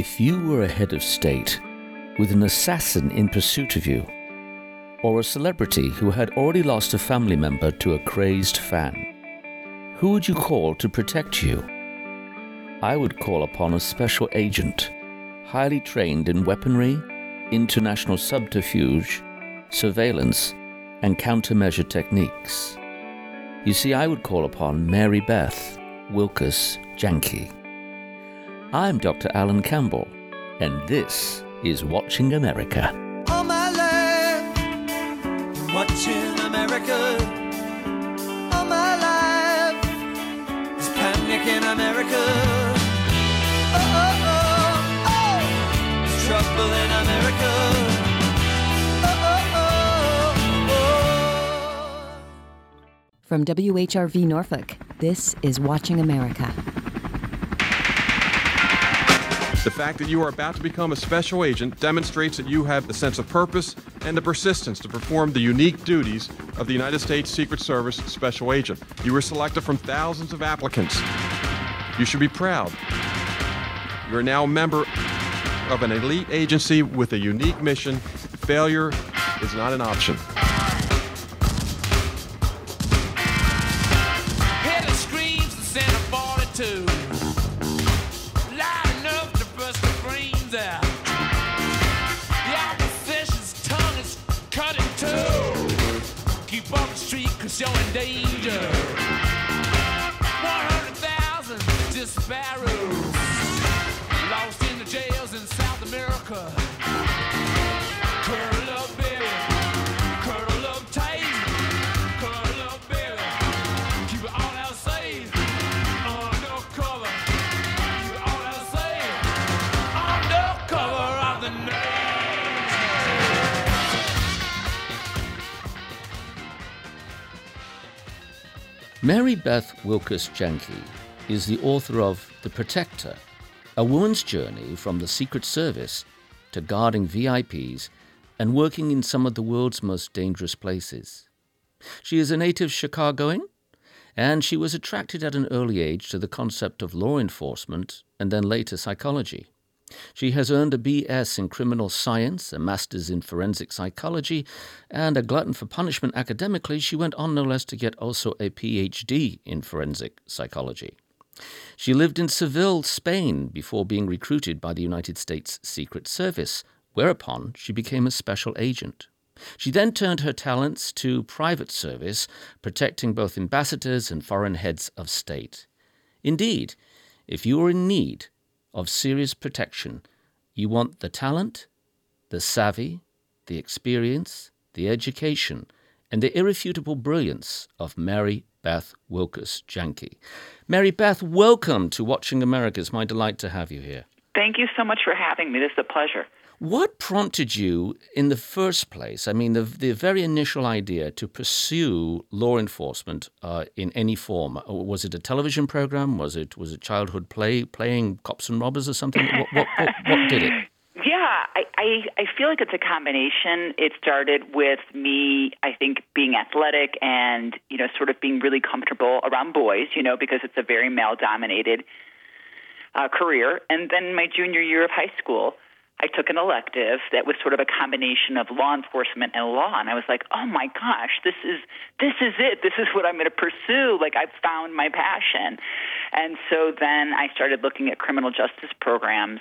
If you were a head of state with an assassin in pursuit of you, or a celebrity who had already lost a family member to a crazed fan, who would you call to protect you? I would call upon a special agent, highly trained in weaponry, international subterfuge, surveillance, and countermeasure techniques. You see, I would call upon Mary Beth Wilkas Janke. I'm Dr. Alan Campbell, and this is Watching America. All my life, watching America. All my life, is panic in America. Oh, oh, oh, oh, it's trouble in America. Oh, oh, oh, oh. From WHRV Norfolk, this is Watching America. The fact that you are about to become a special agent demonstrates that you have the sense of purpose and the persistence to perform the unique duties of the United States Secret Service special agent. You were selected from thousands of applicants. You should be proud. You are now a member of an elite agency with a unique mission. Failure is not an option. Street cause you're in danger. 100,000 disparados. Mary Beth Wilkas Janke is the author of The Protector, a woman's journey from the Secret Service to guarding VIPs and working in some of the world's most dangerous places. She is a native Chicagoan, and she was attracted at an early age to the concept of law enforcement and then later psychology. She has earned a BS in criminal science, a master's in forensic psychology, and a glutton for punishment academically. She went on no less to get also a PhD in forensic psychology. She lived in Seville, Spain, before being recruited by the United States Secret Service, whereupon she became a special agent. She then turned her talents to private service, protecting both ambassadors and foreign heads of state. Indeed, if you are in need of serious protection, you want the talent, the savvy, the experience, the education, and the irrefutable brilliance of Mary Beth Wilkas Janke. Mary Beth, welcome to Watching America. It's my delight to have you here. Thank you so much for having me. This is a pleasure. What prompted you in the first place? I mean, the, the very initial idea to pursue law enforcement uh, in any form. Uh, Was it a television program? Was it was it childhood play, playing cops and robbers or something? What, what, what, what did it? Yeah, I, I, I feel like it's a combination. It started with me, I think, being athletic and, you know, sort of being really comfortable around boys, you know, because it's a very male dominated uh, career. And then my junior year of high school, I took an elective that was sort of a combination of law enforcement and law, and I was like, "Oh my gosh, this is this is it. This is what I'm going to pursue. Like I've found my passion." And so then I started looking at criminal justice programs,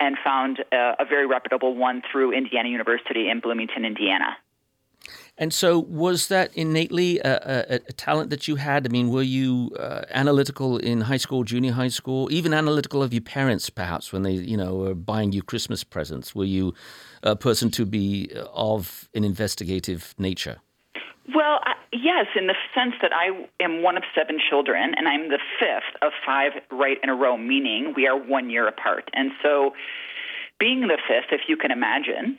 and found uh, a very reputable one through Indiana University in Bloomington, Indiana. And so, was that innately a, a, a talent that you had? I mean, were you uh, analytical in high school, junior high school, even analytical of your parents, perhaps, when they, you know, were buying you Christmas presents? Were you a person to be of an investigative nature? Well, I, yes, in the sense that I am one of seven children, and I'm the fifth of five right in a row, meaning we are one year apart. And so, being the fifth, if you can imagine,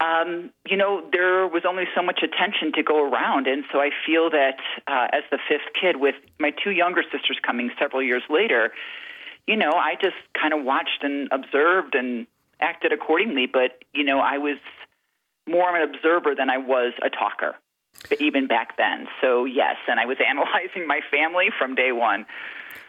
um, you know, there was only so much attention to go around. And so I feel that uh, as the fifth kid, with my two younger sisters coming several years later, you know, I just kind of watched and observed and acted accordingly. But, you know, I was more of an observer than I was a talker, even back then. So, yes, and I was analyzing my family from day one.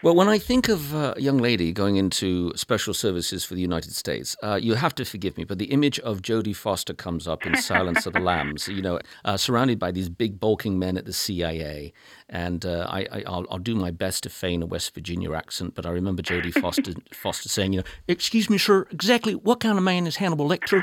Well, when I think of uh, a young lady going into special services for the United States, uh, you have to forgive me, but the image of Jodie Foster comes up in Silence of the Lambs. You know, uh, surrounded by these big bulking men at the CIA, and uh, I, I, I'll, I'll do my best to feign a West Virginia accent, but I remember Jodie Foster Foster saying, you know, "Excuse me, sir, exactly what kind of man is Hannibal Lecter?"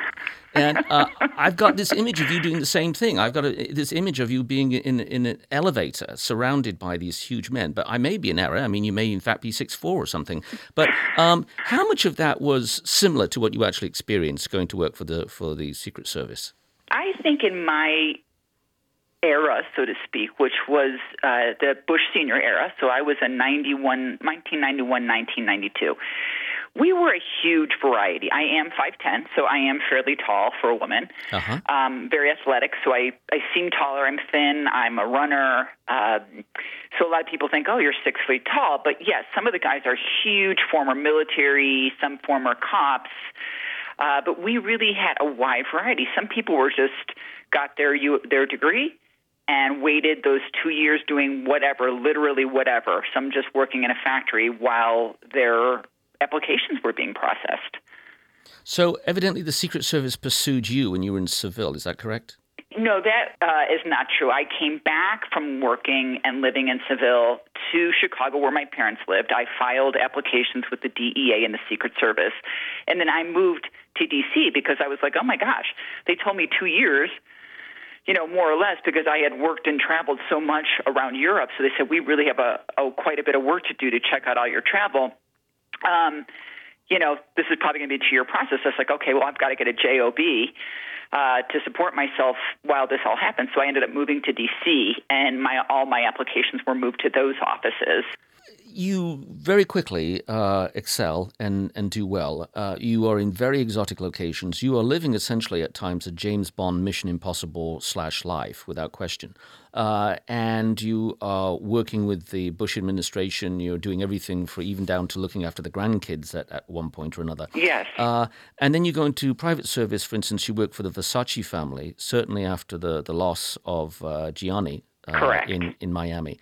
And uh, I've got this image of you doing the same thing. I've got a, this image of you being in in an elevator surrounded by these huge men. But I may be in error. I mean, you may in fact be six four or something. But um, how much of that was similar to what you actually experienced going to work for the for the Secret Service? I think in my era, so to speak, which was uh, the Bush senior era, so I was a 91, 1991, 1992. We were a huge variety. I am 5'10, so I am fairly tall for a woman. Uh-huh. Um, very athletic, so I, I seem taller. I'm thin. I'm a runner. Um, so a lot of people think, oh, you're six feet tall. But yes, some of the guys are huge, former military, some former cops. Uh, but we really had a wide variety. Some people were just got their U, their degree and waited those two years doing whatever, literally whatever. Some just working in a factory while their applications were being processed. So evidently, the Secret Service pursued you when you were in Seville. Is that correct? No, that uh, is not true. I came back from working and living in Seville to Chicago, where my parents lived. I filed applications with the DEA and the Secret Service. And then I moved to D.C. because I was like, oh my gosh, they told me two years, you know, more or less, because I had worked and traveled so much around Europe. So they said, we really have a, a quite a bit of work to do to check out all your travel. Um, you know, this is probably going to be a two-year process. I was like, okay, well, I've got to get a job uh, to support myself while this all happens. So I ended up moving to D.C. and my all my applications were moved to those offices. You very quickly uh, excel and, and do well. Uh, you are in very exotic locations. You are living essentially at times a James Bond Mission Impossible slash life, without question. Uh, and you are working with the Bush administration. You're doing everything for even down to looking after the grandkids at, at one point or another. Yes. Uh, and then you go into private service. For instance, you work for the Versace family, certainly after the, the loss of uh, Gianni uh, Correct. in, in Miami.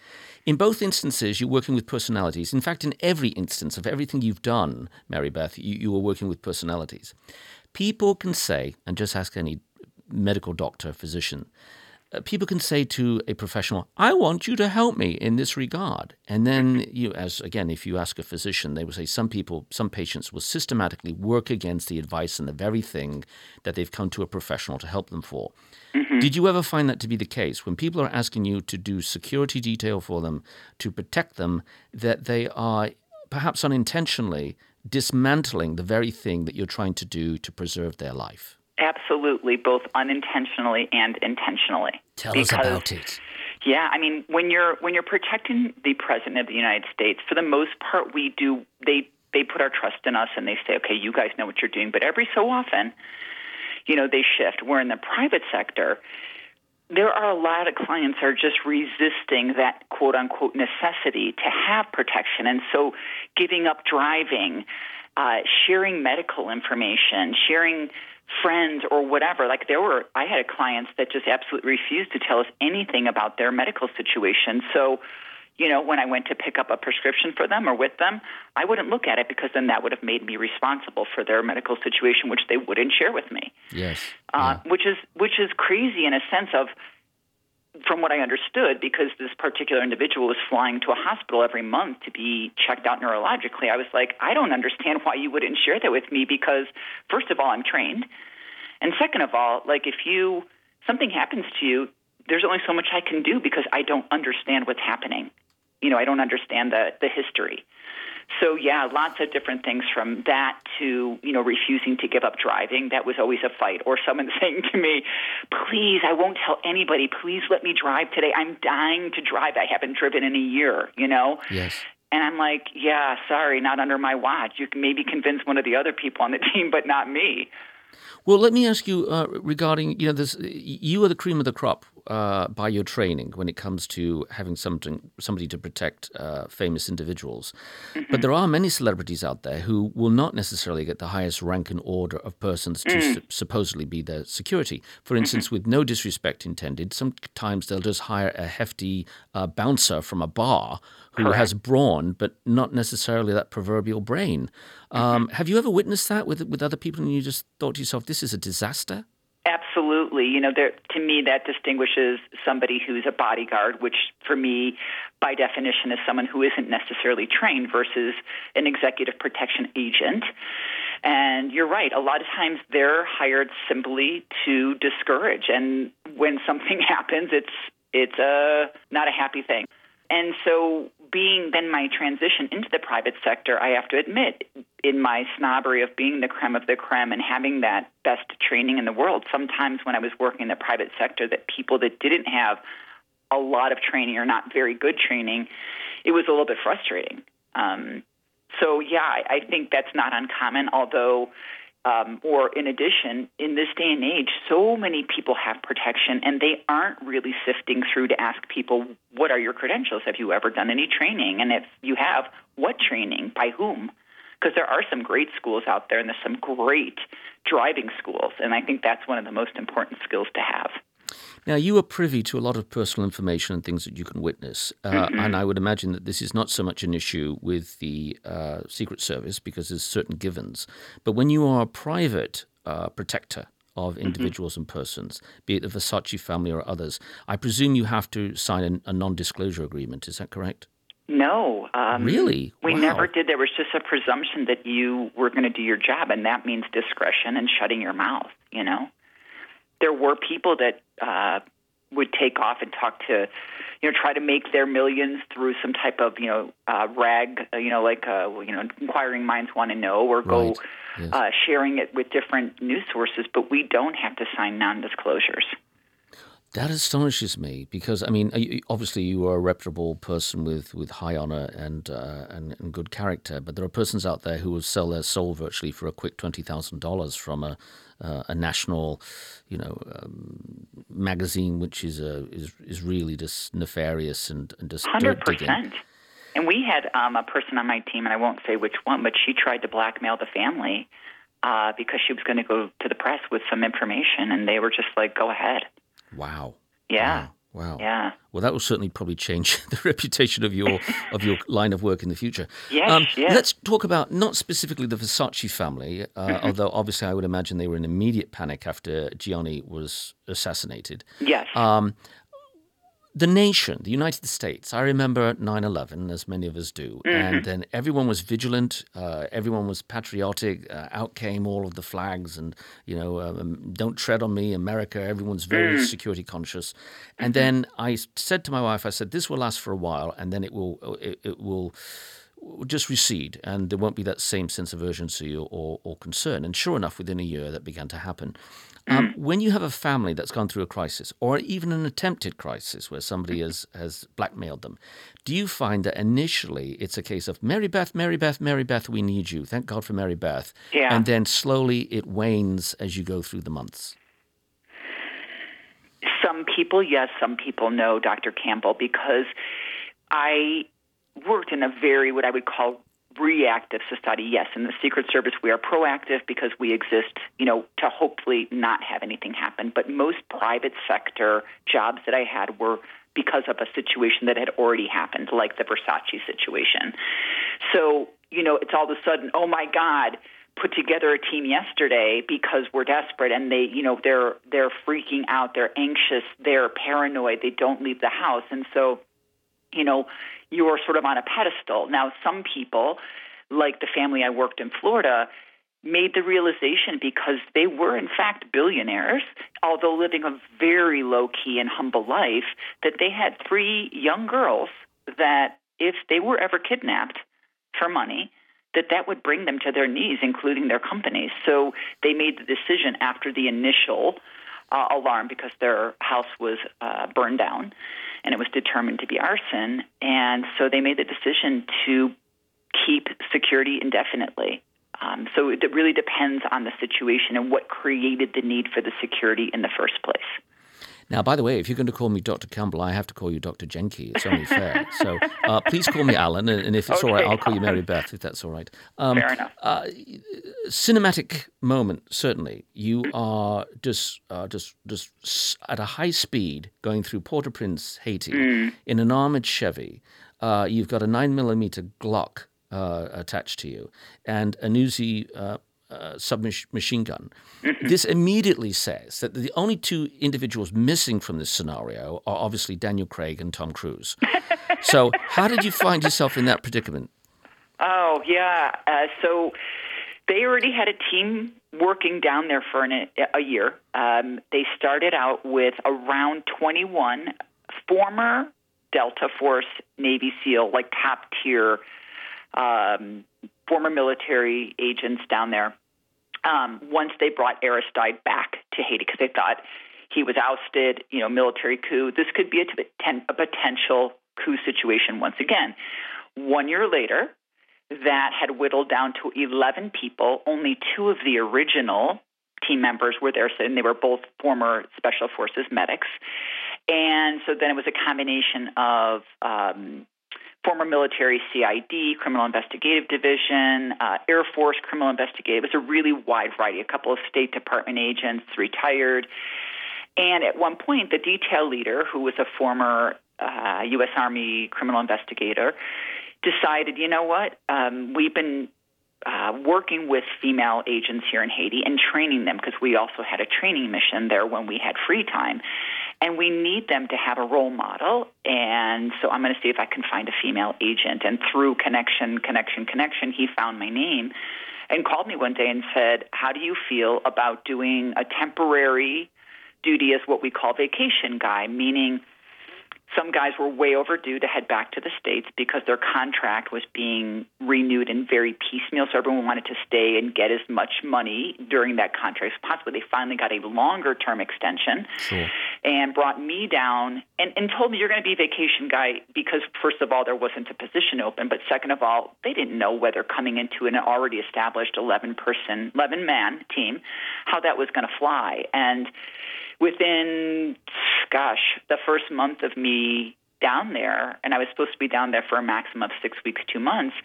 In both instances, you're working with personalities. In fact, in every instance of everything you've done, Mary Beth, you, you are working with personalities. People can say, and just ask any medical doctor, physician, Uh, people can say to a professional, I want you to help me in this regard. And then, you, as again, if you ask a physician, they will say some people, some patients will systematically work against the advice and the very thing that they've come to a professional to help them for. Mm-hmm. Did you ever find that to be the case when people are asking you to do security detail for them, to protect them, that they are perhaps unintentionally dismantling the very thing that you're trying to do to preserve their life? Absolutely, both unintentionally and intentionally. Tell Because- us about it. Yeah, I mean, when you're when you're protecting the president of the United States, for the most part, we do they they put our trust in us and they say, okay, you guys know what you're doing. But every so often, you know, they shift. Where in the private sector, there are a lot of clients are just resisting that quote unquote necessity to have protection, and so giving up driving, uh, sharing medical information, sharing friends or whatever. Like there were, I had clients that just absolutely refused to tell us anything about their medical situation. So, you know, when I went to pick up a prescription for them or with them, I wouldn't look at it because then that would have made me responsible for their medical situation, which they wouldn't share with me Yes. uh, which is which is crazy in a sense of from what I understood, because this particular individual was flying to a hospital every month to be checked out neurologically, I was like, I don't understand why you wouldn't share that with me because, first of all, I'm trained. And second of all, like if you something happens to you, there's only so much I can do because I don't understand what's happening. You know, I don't understand the the history. So yeah, lots of different things from that to you know refusing to give up driving. That was always a fight. Or someone saying to me, "Please, I won't tell anybody. Please let me drive today. I'm dying to drive. I haven't driven in a year." You know. Yes. And I'm like, "Yeah, sorry, not under my watch. You can maybe convince one of the other people on the team, but not me." Well, let me ask you uh, regarding you know this. You are the cream of the crop uh, by your training when it comes to having something, somebody to protect uh, famous individuals. But there are many celebrities out there who will not necessarily get the highest rank and order of persons to su- supposedly be their security. For instance, with no disrespect intended, sometimes they'll just hire a hefty uh, bouncer from a bar who has brawn but not necessarily that proverbial brain. Um, have you ever witnessed that with with other people, and you just thought to yourself, "This is a disaster"? Absolutely. You know, there, to me, that distinguishes somebody who's a bodyguard, which for me, by definition, is someone who isn't necessarily trained versus an executive protection agent. And you're right. A lot of times they're hired simply to discourage. And when something happens, it's it's a not a happy thing. And so, being then my transition into the private sector, I have to admit, in my snobbery of being the creme of the creme and having that best training in the world, sometimes when I was working in the private sector, that people that didn't have a lot of training or not very good training, it was a little bit frustrating. Um, so, yeah, I, I think that's not uncommon, although um, or in addition, in this day and age, so many people have protection and they aren't really sifting through to ask people, what are your credentials? Have you ever done any training? And if you have, what training? By whom? Because there are some great schools out there and there's some great driving schools. And I think that's one of the most important skills to have. Now, you are privy to a lot of personal information and things that you can witness. Uh, And I would imagine that this is not so much an issue with the uh, Secret Service because there's certain givens. But when you are a private uh, protector of individuals and persons, be it the Versace family or others, I presume you have to sign a, a non disclosure agreement. Is that correct? No. Um, Really? We Wow. never did. There was just a presumption that you were going to do your job, and that means discretion and shutting your mouth, you know? There were people that uh, would take off and talk to, you know, try to make their millions through some type of, you know, uh, rag, uh, you know, like, uh, you know, inquiring minds want to know, or go Right. Yes. uh, sharing it with different news sources, but we don't have to sign non disclosures. That astonishes me because I mean, obviously you are a reputable person with, with high honor and, uh, and and good character, but there are persons out there who will sell their soul virtually for a quick twenty thousand dollars from a uh, a national, you know, um, magazine which is a is is really just nefarious and, and just hundred percent. And we had um, a person on my team, and I won't say which one, but she tried to blackmail the family uh, because she was going to go to the press with some information, and they were just like, "Go ahead." Wow. Yeah, Wow. Wow. yeah. Well, that will certainly probably change the reputation of your of your line of work in the future. Um, Yes, yes. Let's talk about not specifically the Versace family, uh, Mm-hmm. although obviously I would imagine they were in immediate panic after Gianni was assassinated. Yes. Um, the nation, the United States, I remember 9 11, as many of us do, Mm-hmm. and then everyone was vigilant, uh, everyone was patriotic, uh, out came all of the flags, and, you know, um, don't tread on me, America, everyone's very Mm. security conscious. And then I said to my wife, I said, this will last for a while, and then it will, it, it will will just recede and there won't be that same sense of urgency or, or, or concern. And sure enough, within a year, that began to happen. Um, when you have a family that's gone through a crisis or even an attempted crisis where somebody has, has blackmailed them, do you find that initially it's a case of Mary Beth, Mary Beth, Mary Beth, we need you. Thank God for Mary Beth. Yeah. And then slowly it wanes as you go through the months. Some people, yes, some people know Dr. Campbell, because I worked in a very, what I would call reactive society. Yes, in the Secret Service, we are proactive because we exist, you know, to hopefully not have anything happen. But most private sector jobs that I had were because of a situation that had already happened, like the Versace situation. So, you know, it's all of a sudden, oh my God, put together a team yesterday because we're desperate and they you know they're they're freaking out they're anxious they're paranoid they don't leave the house and so you know you're sort of on a pedestal now some people like the family I worked in Florida made the realization because they were in fact billionaires although living a very low key and humble life that they had three young girls that if they were ever kidnapped for money that that would bring them to their knees, including their companies. So they made the decision after the initial uh, alarm because their house was uh, burned down and it was determined to be arson. And so they made the decision to keep security indefinitely. Um, so it really depends on the situation and what created the need for the security in the first place. Now, by the way, if you're going to call me Dr. Campbell, I have to call you Dr. Janke. It's only fair. so uh, please call me Alan, and, and if it's all right, I'll call you Mary Beth, if that's all right. Um, Fair enough. uh, cinematic moment, certainly. You are just, uh, just, just at a high speed going through Port-au-Prince, Haiti, Mm. in an armored Chevy. Uh, you've got a nine millimeter Glock uh, attached to you and an Uzi uh, uh, submachine gun. Mm-hmm. This immediately says that the only two individuals missing from this scenario are obviously Daniel Craig and Tom Cruise. so, how did you find yourself in that predicament? Oh yeah. Uh, so they already had a team working down there for an, a year. Um, they started out with around 21 former Delta Force Navy SEAL, like top tier um, former military agents down there. Um, once they brought Aristide back to Haiti because they thought he was ousted, you know, military coup. This could be a, potential coup situation once again. One year later, that had whittled down to 11 people. Only two of the original team members were there, and they were both former Special Forces medics. And so then it was a combination of um, former military CID, Criminal Investigative Division, uh, Air Force Criminal Investigative. It was a really wide variety, a couple of State Department agents, retired. And at one point, the detail leader, who was a former uh, U.S. Army criminal investigator, decided, you know what, um, we've been uh, working with female agents here in Haiti and training them because we also had a training mission there when we had free time. And we need them to have a role model. And so I'm going to see if I can find a female agent. And through connection, connection, connection, he found my name and called me one day and said, How do you feel about doing a temporary duty as what we call vacation guy, meaning some guys were way overdue to head back to the States because their contract was being renewed in very piecemeal. So everyone wanted to stay and get as much money during that contract as possible. They finally got a longer term extension Sure. and brought me down and, and told me you're going to be a vacation guy because, first of all, there wasn't a position open. But second of all, they didn't know whether coming into an already established 11 person, 11 man team, how that was going to fly. And within, gosh, the first month of me down there, and I was supposed to be down there for a maximum of six weeks, two months,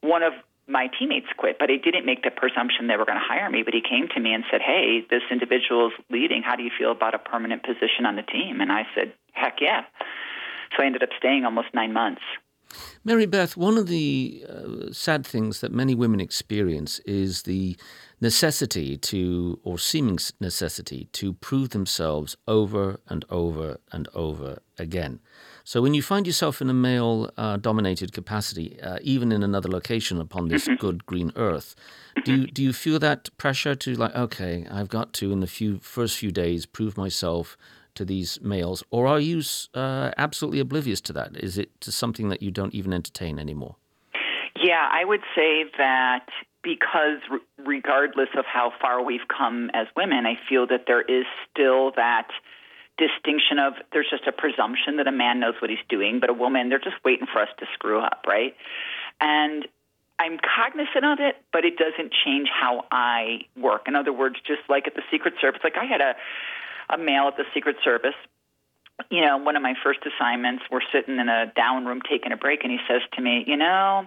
one of my teammates quit, but he didn't make the presumption they were going to hire me. But he came to me and said, Hey, this individual is leading. How do you feel about a permanent position on the team? And I said, Heck yeah. So I ended up staying almost nine months. Mary Beth, one of the uh, sad things that many women experience is the necessity to, or seeming necessity, to prove themselves over and over and over again. So when you find yourself in a male uh, dominated capacity, uh, even in another location upon this good green earth, do you, do you feel that pressure to, like, okay, I've got to, in the few first few days, prove myself? to these males, or are you uh, absolutely oblivious to that? Is it something that you don't even entertain anymore? Yeah, I would say that because re- regardless of how far we've come as women, I feel that there is still that distinction of there's just a presumption that a man knows what he's doing, but a woman, they're just waiting for us to screw up, right? And I'm cognizant of it, but it doesn't change how I work. In other words, just like at the Secret Service, like I had a a male at the Secret Service. You know, one of my first assignments, we're sitting in a down room taking a break, and he says to me, You know,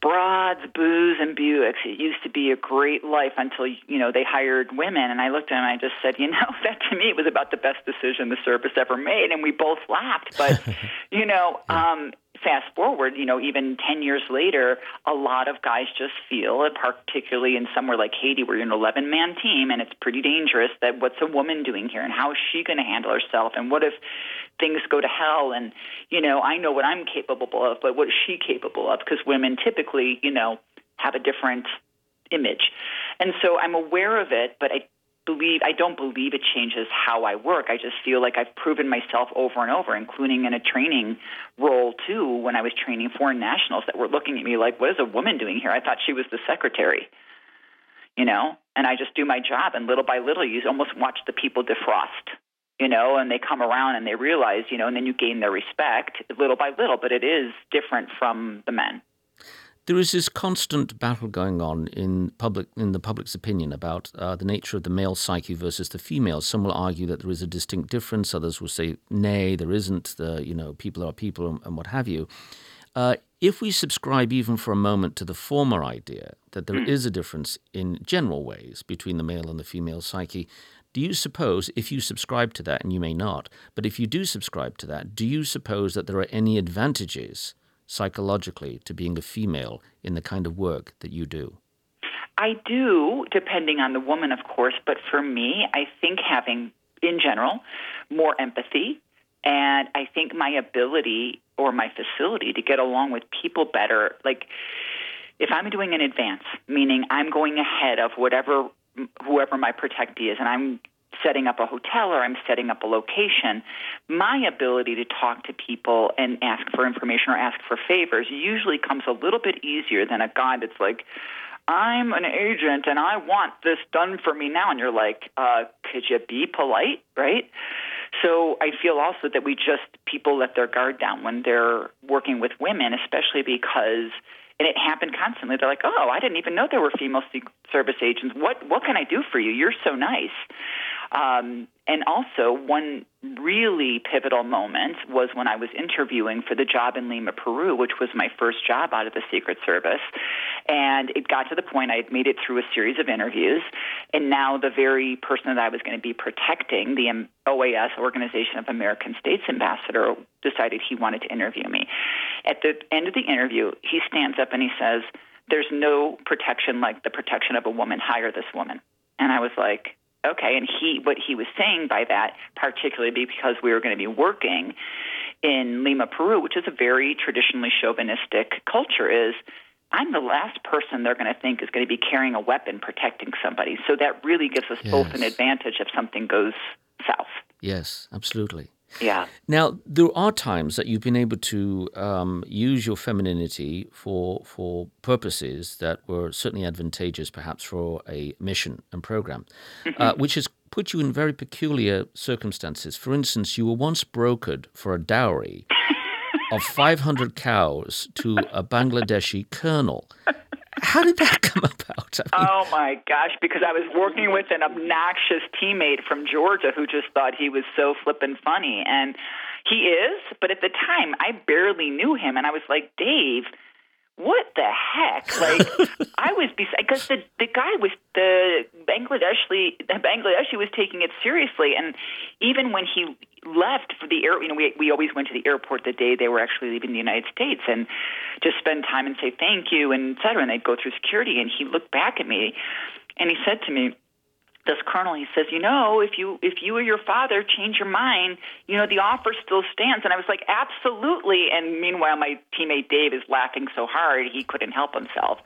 broads, booze, and Buicks, it used to be a great life until, you know, they hired women. And I looked at him and I just said, You know, that to me was about the best decision the service ever made. And we both laughed. But, you know, um, fast forward, you know, even 10 years later, a lot of guys just feel, particularly in somewhere like Haiti where you're an 11 man team and it's pretty dangerous, that what's a woman doing here and how is she going to handle herself? And what if things go to hell? And, you know, I know what I'm capable of, but what is she capable of? Because women typically, you know, have a different image. And so I'm aware of it, but I believe I don't believe it changes how I work. I just feel like I've proven myself over and over, including in a training role too. When I was training foreign nationals that were looking at me like, "What is a woman doing here?" I thought she was the secretary, you know. And I just do my job, and little by little, you almost watch the people defrost, you know, and they come around and they realize, you know, and then you gain their respect little by little. But it is different from the men. There is this constant battle going on in public in the public's opinion about uh, the nature of the male psyche versus the female. Some will argue that there is a distinct difference. Others will say, nay, there isn't. The you know people are people and, and what have you. Uh, if we subscribe even for a moment to the former idea that there is a difference in general ways between the male and the female psyche, do you suppose, if you subscribe to that, and you may not, but if you do subscribe to that, do you suppose that there are any advantages psychologically to being a female in the kind of work that you do? I do, depending on the woman, of course, but for me, I think having, in general, more empathy, and I think my ability or my facility to get along with people better, like if I'm doing an advance, meaning I'm going ahead of whatever whoever my protectee is, and I'm setting up a hotel or I'm setting up a location, my ability to talk to people and ask for information or ask for favors usually comes a little bit easier than a guy that's like, I'm an agent and I want this done for me now. And you're like, uh, could you be polite, right? So I feel also that we just, people let their guard down when they're working with women, especially because and it happened constantly. They're like, "Oh, I didn't even know there were female Service agents. What what can I do for you? You're so nice." Um, and also, one really pivotal moment was when I was interviewing for the job in Lima, Peru, which was my first job out of the Secret Service. And it got to the point I had made it through a series of interviews, and now the very person that I was going to be protecting, the OAS, Organization of American States Ambassador, decided he wanted to interview me. At the end of the interview, he stands up and he says, There's no protection like the protection of a woman. Hire this woman. And I was like, okay and he what he was saying by that particularly because we were going to be working in lima peru which is a very traditionally chauvinistic culture is i'm the last person they're going to think is going to be carrying a weapon protecting somebody. So that really gives us both an advantage if something goes south. Yes, absolutely. Yeah Now, there are times that you've been able to um, use your femininity for for purposes that were certainly advantageous, perhaps for a mission and program, uh, which has put you in very peculiar circumstances. For instance, you were once brokered for a dowry of 500 cows to a Bangladeshi colonel. How did that come about? I mean, Oh my gosh, because I was working with an obnoxious teammate from Georgia who just thought he was so flippin' funny. And he is, but at the time I barely knew him. And I was like, Dave, what the heck? Like, I was because the the guy was the Bangladeshi the Bangladeshi was taking it seriously, and even when he left for the air, you know, we we always went to the airport the day they were actually leaving the United States, and just spend time and say thank you and et cetera. And they'd go through security, and he looked back at me, and he said to me this colonel he says you know if you if you or your father change your mind you know the offer still stands. And i was like absolutely. And meanwhile my teammate dave is laughing so hard he couldn't help himself.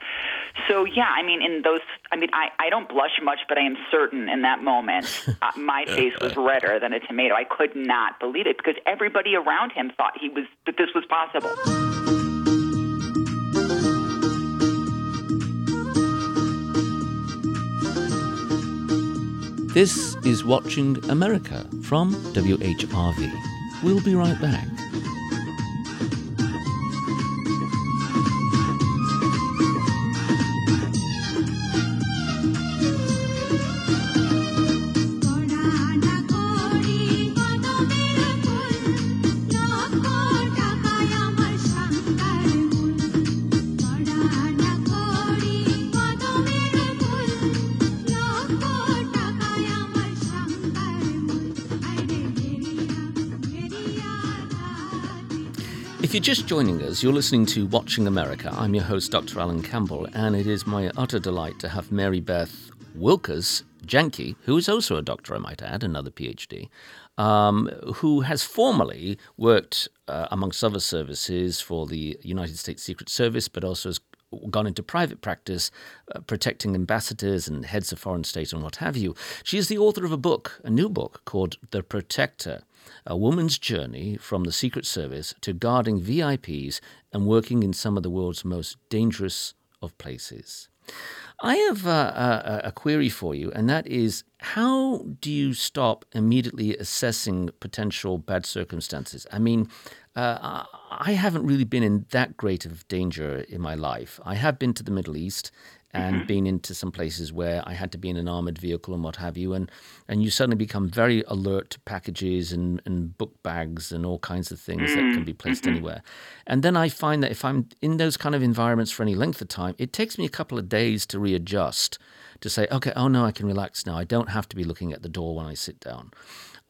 So yeah i mean in those i mean i i don't blush much but i am certain in that moment uh, my face was redder than a tomato. I could not believe it because everybody around him thought he was that this was possible This is Watching America from WHRV. We'll be right back. If you're just joining us, you're listening to Watching America. I'm your host, Dr. Alan Campbell, and it is my utter delight to have Mary Beth Wilkas Janke, who is also a doctor, I might add, another PhD, um, who has formerly worked, uh, amongst other services, for the United States Secret Service, but also has gone into private practice, uh, protecting ambassadors and heads of foreign state and what have you. She is the author of a book, a new book called The Protector A Woman's Journey from the Secret Service to Guarding VIPs and Working in Some of the World's Most Dangerous of Places. I have uh, a, a query for you, and that is how do you stop immediately assessing potential bad circumstances? I mean, Uh, I haven't really been in that great of danger in my life. I have been to the Middle East and mm-hmm. been into some places where I had to be in an armored vehicle and what have you, and and you suddenly become very alert to packages and, and book bags and all kinds of things that can mm, be placed mm-hmm. anywhere. And then I find that if I'm in those kind of environments for any length of time, it takes me a couple of days to readjust to say, okay, oh no, I can relax now. I don't have to be looking at the door when I sit down.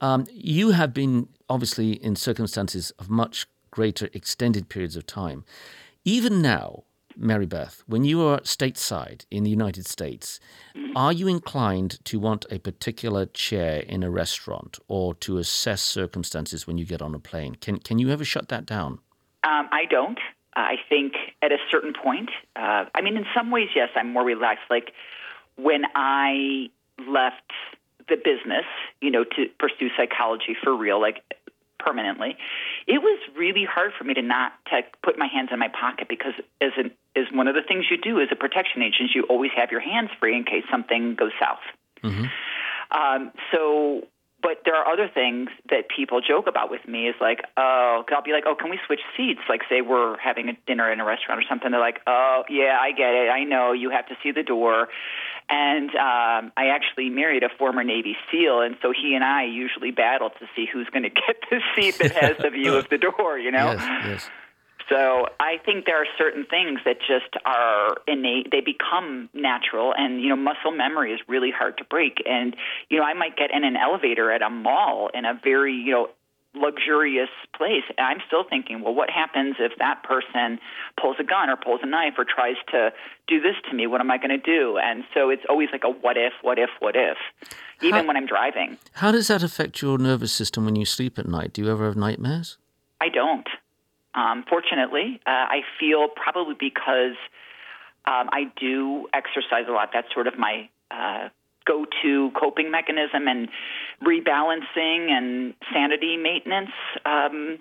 Um, you have been obviously in circumstances of much greater extended periods of time. Even now, Mary Beth, when you are stateside in the United States, are you inclined to want a particular chair in a restaurant or to assess circumstances when you get on a plane? Can can you ever shut that down? Um, I don't. I think at a certain point, uh, I mean, in some ways, yes, I'm more relaxed. Like when I left the business, you know, to pursue psychology for real, like permanently, it was really hard for me to not to put my hands in my pocket because as an is one of the things you do as a protection agent, you always have your hands free in case something goes south. Um, so, but there are other things that people joke about with me. Is like, oh, I'll be like, oh, can we switch seats? Like, say we're having a dinner in a restaurant or something. They're like, oh, yeah, I get it. I know you have to see the door. And um, I actually married a former Navy SEAL, and so he and I usually battle to see who's going to get the seat that has the view of the door. You know. Yes, yes. So I think there are certain things that just are innate. They become natural, and you know, muscle memory is really hard to break. And you know, I might get in an elevator at a mall in a very you know luxurious place, and I'm still thinking, well, what happens if that person pulls a gun or pulls a knife or tries to do this to me? What am I going to do? And so it's always like a what if, what if, what if, even How- when I'm driving. How does that affect your nervous system when you sleep at night? Do you ever have nightmares? I don't. Um, fortunately, uh, I feel probably because um, I do exercise a lot. That's sort of my uh, go-to coping mechanism and rebalancing and sanity maintenance um,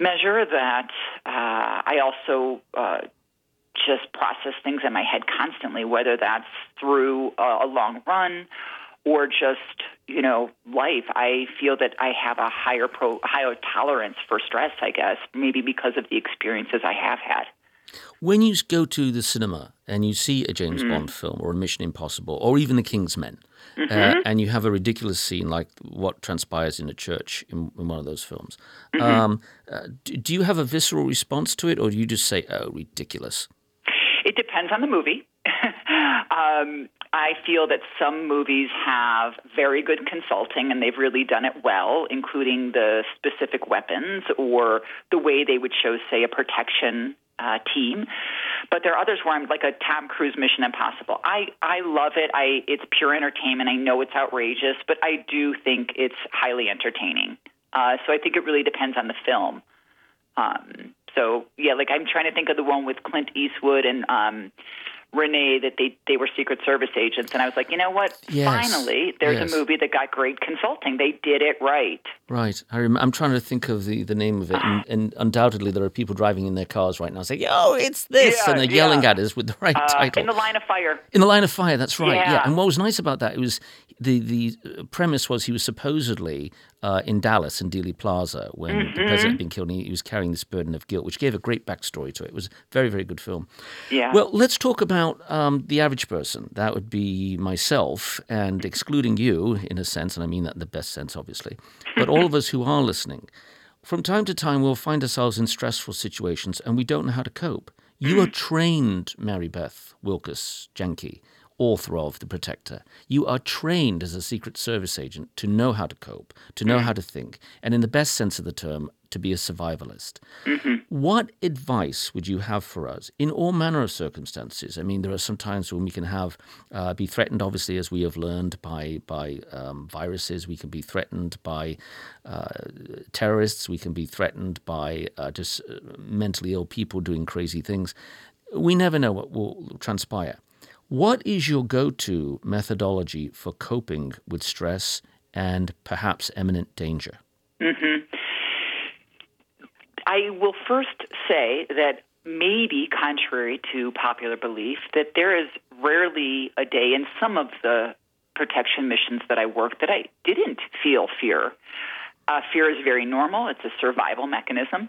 measure. That uh, I also uh, just process things in my head constantly, whether that's through a, a long run or just you know life. I feel that I have a higher pro, higher tolerance for stress. I guess maybe because of the experiences I have had. When you go to the cinema and you see a James Mm-hmm. Bond film or a Mission Impossible or even The King's Men, uh, and you have a ridiculous scene like what transpires in a church in, in one of those films, Mm-hmm. um, uh, do, do you have a visceral response to it or do you just say, oh, ridiculous? It depends on the movie. Um, I feel that some movies have very good consulting and they've really done it well, including the specific weapons or the way they would show, say, a protection uh, team. But there are others where I'm like a Tom Cruise Mission Impossible. I, I love it. I it's pure entertainment. I know it's outrageous, but I do think it's highly entertaining. Uh, so I think it really depends on the film. Um, so yeah, like I'm trying to think of the one with Clint Eastwood and um, Rene that they they were Secret Service agents, and I was like, you know what? Yes. Finally, there's Yes. a movie that got great consulting. They did it right. Right. I rem- I'm trying to think of the, the name of it, and, and undoubtedly there are people driving in their cars right now saying, "Oh, it's this," Yeah, and they're yelling yeah. at us with the right Uh, title. in the line of fire. In the line of fire, that's right. Yeah. Yeah. And what was nice about that, it was the the uh, premise was he was supposedly uh, in Dallas in Dealey Plaza when the president had been killed, and he, he was carrying this burden of guilt, which gave a great backstory to it. It was a very very good film. Yeah. Well, let's talk about um, the average person. That would be myself, and excluding you in a sense, and I mean that in the best sense, obviously, but all of us who are listening. From time to time, we'll find ourselves in stressful situations and we don't know how to cope. You are trained, Mary Beth Wilkas Janke, author of The Protector. You are trained as a Secret Service agent to know how to cope, to know how to think, and in the best sense of the term, to be a survivalist. What advice would you have for us in all manner of circumstances? I mean, there are some times when we can have uh, be threatened, obviously, as we have learned by by um, viruses. We can be threatened by uh, terrorists. We can be threatened by uh, just uh, mentally ill people doing crazy things. We never know what will transpire. What is your go-to methodology for coping with stress and perhaps imminent danger? I will first say that maybe contrary to popular belief that there is rarely a day in some of the protection missions that I worked that I didn't feel fear. Uh, fear is very normal. It's a survival mechanism.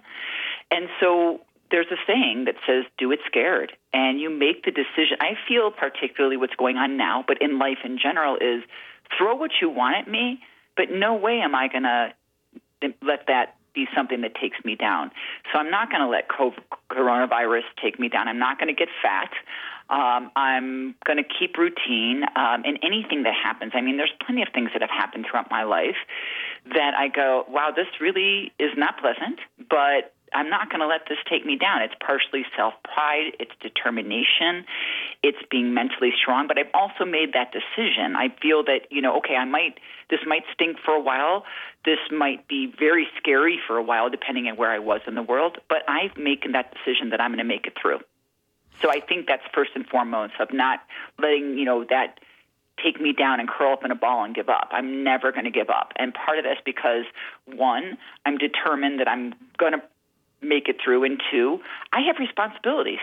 And so there's a saying that says, do it scared. And you make the decision. I feel particularly what's going on now, but in life in general, is throw what you want at me, but no way am I going to let that be something that takes me down. So I'm not going to let COVID, coronavirus take me down. I'm not going to get fat. Um, I'm going to keep routine um, in anything that happens. I mean, there's plenty of things that have happened throughout my life that I go, wow, this really is not pleasant, but I'm not going to let this take me down. It's partially self pride, it's determination, it's being mentally strong. But I've also made that decision. I feel that, you know, okay, I might, this might stink for a while. This might be very scary for a while, depending on where I was in the world. But I've making that decision that I'm going to make it through. So I think that's first and foremost of not letting, you know, that take me down and curl up in a ball and give up. I'm never going to give up. And part of that's because one, I'm determined that I'm going to make it through, and two, I have responsibilities.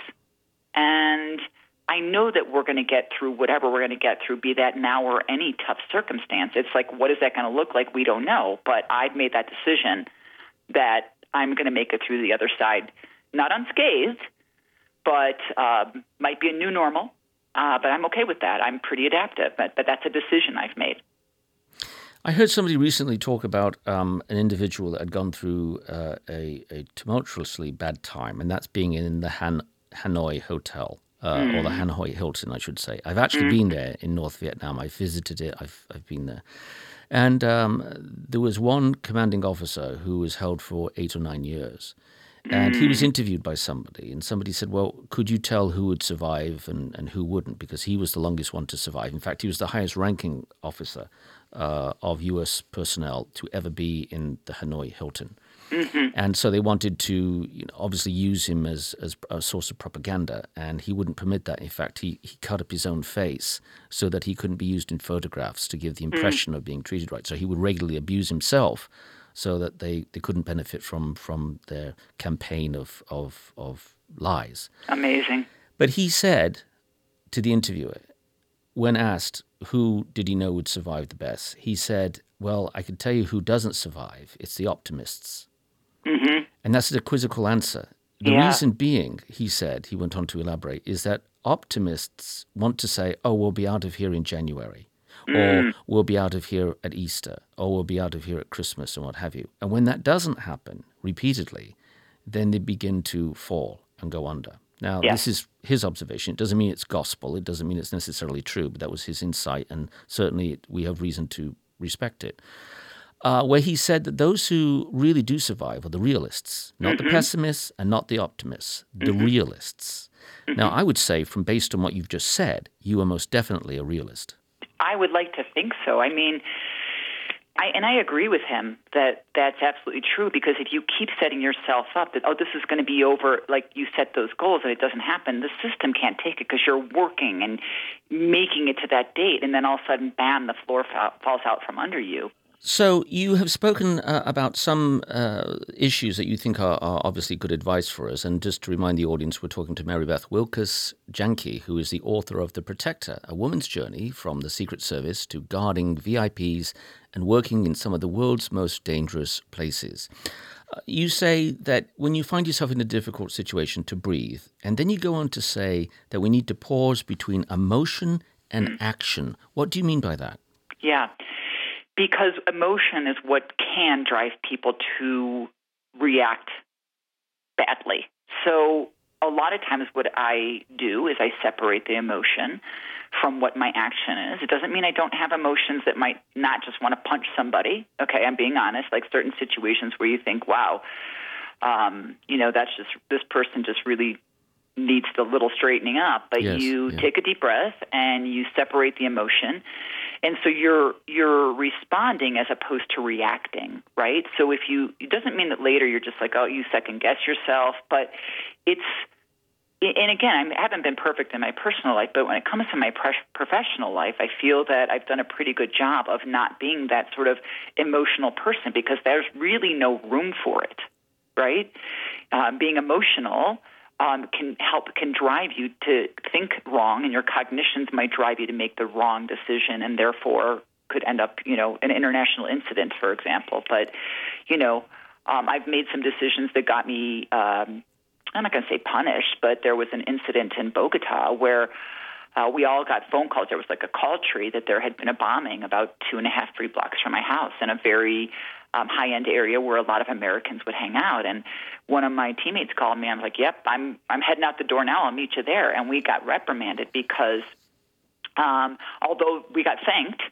And I know that we're going to get through whatever we're going to get through, be that now or any tough circumstance. It's like, what is that going to look like? We don't know. But I've made that decision that I'm going to make it through the other side, not unscathed, but uh, might be a new normal. Uh, but I'm okay with that. I'm pretty adaptive, but, but that's a decision I've made. I heard somebody recently talk about um, an individual that had gone through uh, a, a tumultuously bad time, and that's being in the Han- Hanoi Hotel. Uh, Or the Hanoi Hilton, I should say. I've actually been there in North Vietnam. I visited it. I've I've been there, and um, there was one commanding officer who was held for eight or nine years, and he was interviewed by somebody, and somebody said, "Well, could you tell who would survive and, and who wouldn't?" Because he was the longest one to survive. In fact, he was the highest-ranking officer uh, of U.S. personnel to ever be in the Hanoi Hilton. And so they wanted to you know, obviously use him as, as a source of propaganda, and he wouldn't permit that. In fact, he, he cut up his own face so that he couldn't be used in photographs to give the impression of being treated right. So he would regularly abuse himself so that they, they couldn't benefit from, from their campaign of, of, of lies. Amazing. But he said to the interviewer, when asked who did he know would survive the best, he said, Well, I can tell you who doesn't survive. It's the optimists. Mm-hmm. And that's a quizzical answer. The Yeah. reason being, he said, he went on to elaborate, is that optimists want to say, oh, we'll be out of here in January, or mm. we'll be out of here at Easter, or we'll be out of here at Christmas, and what have you. And when that doesn't happen repeatedly, then they begin to fall and go under. Now, Yeah. this is his observation. It doesn't mean it's gospel. It doesn't mean it's necessarily true, but that was his insight, and certainly we have reason to respect it uh, where he said that those who really do survive are the realists, not the mm-hmm. pessimists and not the optimists, the mm-hmm. realists. Mm-hmm. Now, I would say, from based on what you've just said, you are most definitely a realist. I would like to think so. I mean, I, and I agree with him that that's absolutely true because if you keep setting yourself up that, oh, this is going to be over, like you set those goals and it doesn't happen, the system can't take it because you're working and making it to that date. And then all of a sudden, bam, the floor fa- falls out from under you. So, you have spoken uh, about some uh, issues that you think are, are obviously good advice for us. And just to remind the audience, we're talking to Mary Beth Wilkas Janke, who is the author of The Protector, a woman's journey from the Secret Service to guarding VIPs and working in some of the world's most dangerous places. Uh, you say that when you find yourself in a difficult situation, to breathe. And then you go on to say that we need to pause between emotion and action. What do you mean by that? Yeah. Because emotion is what can drive people to react badly. So a lot of times what I do is I separate the emotion from what my action is. It doesn't mean I don't have emotions that might not just want to punch somebody. Okay, I'm being honest, like certain situations where you think, wow, um, you know, that's just this person just really needs the little straightening up. But Yes, you yeah. take a deep breath and you separate the emotion. And so you're you're responding as opposed to reacting, right? So if you it doesn't mean that later you're just like, oh, you second guess yourself, but it's and again, I haven't been perfect in my personal life, but when it comes to my professional life, I feel that I've done a pretty good job of not being that sort of emotional person because there's really no room for it, right? Um, being emotional um, can help can drive you to think wrong, and your cognitions might drive you to make the wrong decision, and therefore could end up, you know, an international incident, for example. But, you know, um, I've made some decisions that got me. Um, I'm not going to say punished, but there was an incident in Bogota where uh, we all got phone calls. There was like a call tree that there had been a bombing about two and a half, three blocks from my house and a very um, high-end area where a lot of Americans would hang out. And one of my teammates called me. I'm like, "Yep, I'm I'm heading out the door now. I'll meet you there." And we got reprimanded because um, although we got thanked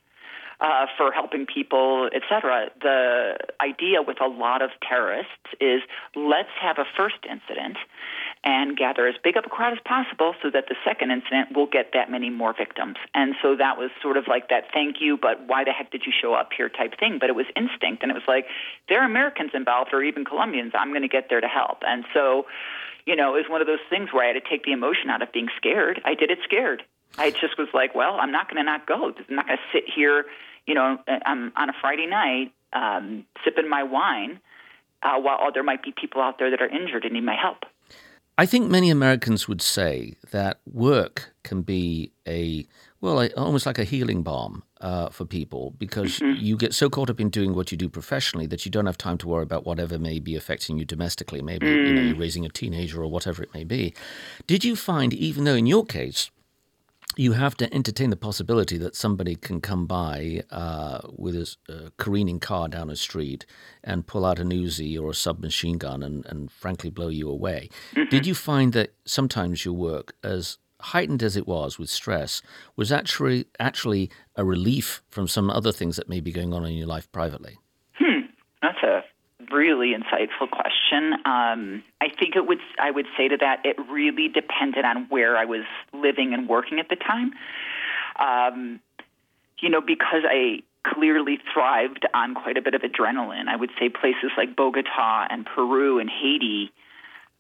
uh, for helping people, et cetera, the idea with a lot of terrorists is let's have a first incident and gather as big of a crowd as possible so that the second incident will get that many more victims. And so that was sort of like that thank you, but why the heck did you show up here type thing. But it was instinct. And it was like, there are Americans involved or even Colombians. I'm going to get there to help. And so, you know, it was one of those things where I had to take the emotion out of being scared. I did it scared. I just was like, well, I'm not going to not go. I'm not going to sit here, you know, I'm on a Friday night um, sipping my wine uh, while there might be people out there that are injured and need my help. I think many Americans would say that work can be a well, a, almost like a healing balm uh, for people because you get so caught up in doing what you do professionally that you don't have time to worry about whatever may be affecting you domestically. Maybe you know you're raising a teenager or whatever it may be. Did you find, even though in your case you have to entertain the possibility that somebody can come by uh, with a, careening car down a street and pull out an Uzi or a submachine gun and, and frankly blow you away. Did you find that sometimes your work, as heightened as it was with stress, was actually actually a relief from some other things that may be going on in your life privately? Hmm, That's a really insightful question. Um, I think it would. I would say to that, it really depended on where I was living and working at the time. Um, you know, because I clearly thrived on quite a bit of adrenaline. I would say places like Bogota and Peru and Haiti.